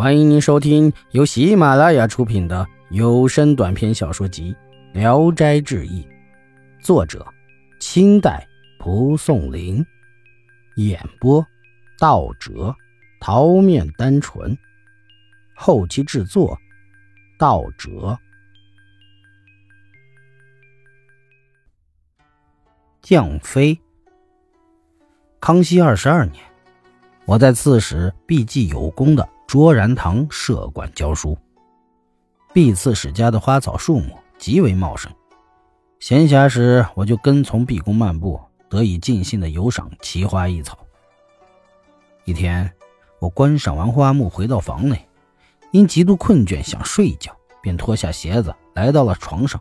欢迎您收听由喜马拉雅出品的有声短篇小说集《聊斋志异》，作者：清代蒲松龄，演播：道哲、桃面单纯，后期制作：道哲。降妃。康熙二十二年，我在刺史毕继有功的。卓然堂设馆教书，毕刺史家的花草树木极为茂盛。闲暇时，我就跟从毕公漫步，得以尽兴的游赏奇花异草。一天，我观赏完花木，回到房内，因极度困倦，想睡一觉，便脱下鞋子来到了床上。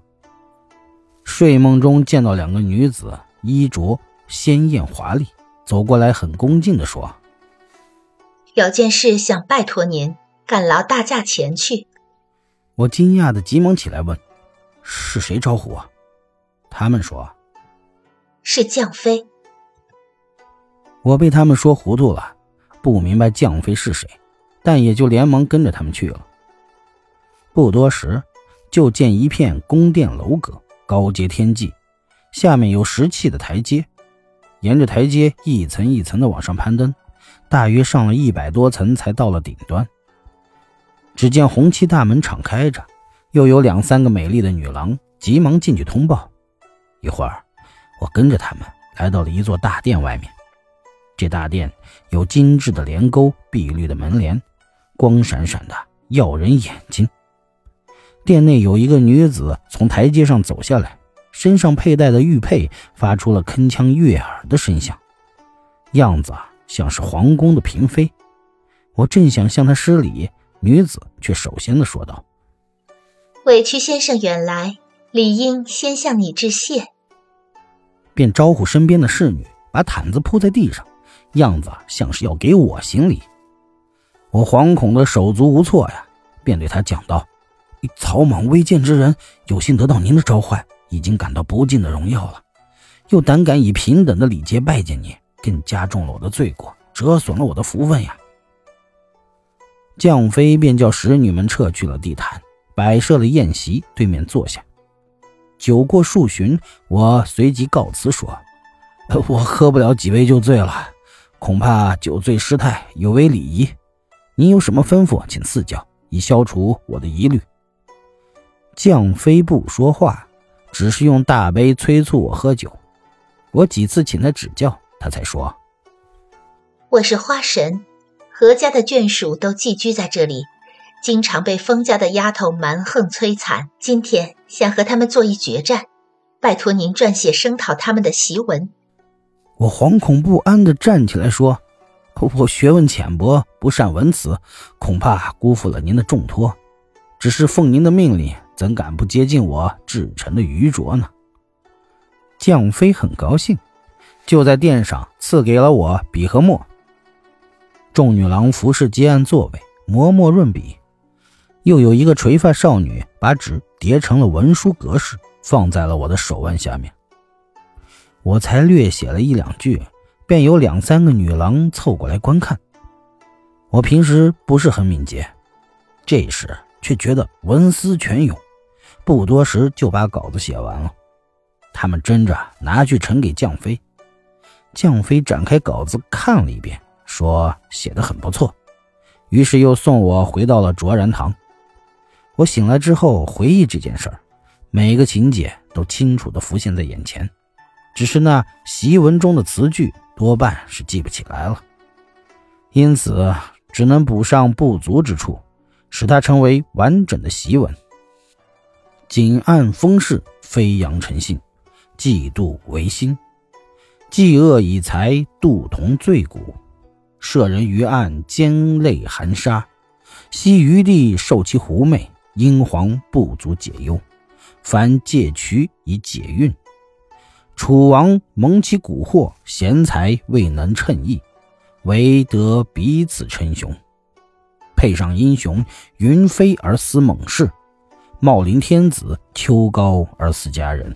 睡梦中见到两个女子，衣着鲜艳华丽，走过来，很恭敬地说。有件事想拜托您，赶劳大驾前去。我惊讶的急忙起来问：“是谁招呼啊？”他们说：“是将妃。”我被他们说糊涂了，不明白将妃是谁，但也就连忙跟着他们去了。不多时，就见一片宫殿楼阁，高阶天际，下面有石砌的台阶，沿着台阶一层一层的往上攀登。大约上了一百多层，才到了顶端。只见红漆大门敞开着，又有两三个美丽的女郎急忙进去通报。一会儿，我跟着他们来到了一座大殿外面。这大殿有精致的帘钩、碧绿的门帘，光闪闪的，耀人眼睛。殿内有一个女子从台阶上走下来，身上佩戴的玉佩发出了铿锵悦耳的声响，样子啊。像是皇宫的嫔妃，我正想向她施礼，女子却首先的说道：“委屈先生远来，理应先向你致谢。”便招呼身边的侍女把毯子铺在地上，样子像是要给我行礼。我惶恐的手足无措呀，便对他讲道：“草莽未见之人，有幸得到您的召唤，已经感到不尽的荣耀了，又胆敢以平等的礼节拜见你。”更加重了我的罪过，折损了我的福分呀！将妃便叫使女们撤去了地毯，摆设了宴席，对面坐下。酒过数巡，我随即告辞说：“我喝不了几杯就醉了，恐怕酒醉失态，有违礼仪。您有什么吩咐，请赐教，以消除我的疑虑。”将妃不说话，只是用大杯催促我喝酒。我几次请他指教。他才说：“我是花神，何家的眷属都寄居在这里，经常被封家的丫头蛮横摧残。今天想和他们做一决战，拜托您撰写声讨他们的檄文。”我惶恐不安地站起来说：“我学问浅薄，不善文辞，恐怕辜负了您的重托。只是奉您的命令，怎敢不接近我至诚的愚拙呢？”将妃很高兴。就在殿上赐给了我笔和墨。众女郎服侍接案座位，磨墨润笔。又有一个垂发少女把纸叠成了文书格式，放在了我的手腕下面。我才略写了一两句，便有两三个女郎凑过来观看。我平时不是很敏捷，这时却觉得文思泉涌，不多时就把稿子写完了。他们争着拿去呈给将妃。将飞展开稿子看了一遍，说写的很不错，于是又送我回到了卓然堂。我醒来之后回忆这件事儿，每一个情节都清楚地浮现在眼前，只是那檄文中的词句多半是记不起来了，因此只能补上不足之处，使它成为完整的檄文。谨按风势，飞扬诚信，嫉妒为心。嫉恶以财，度同罪骨；射人于案，奸泪含沙。昔余地受其狐媚，英皇不足解忧。凡借渠以解运，楚王蒙其蛊惑，贤才未能称意，唯得彼此称雄。配上英雄云飞而思猛士，茂陵天子秋高而思佳人。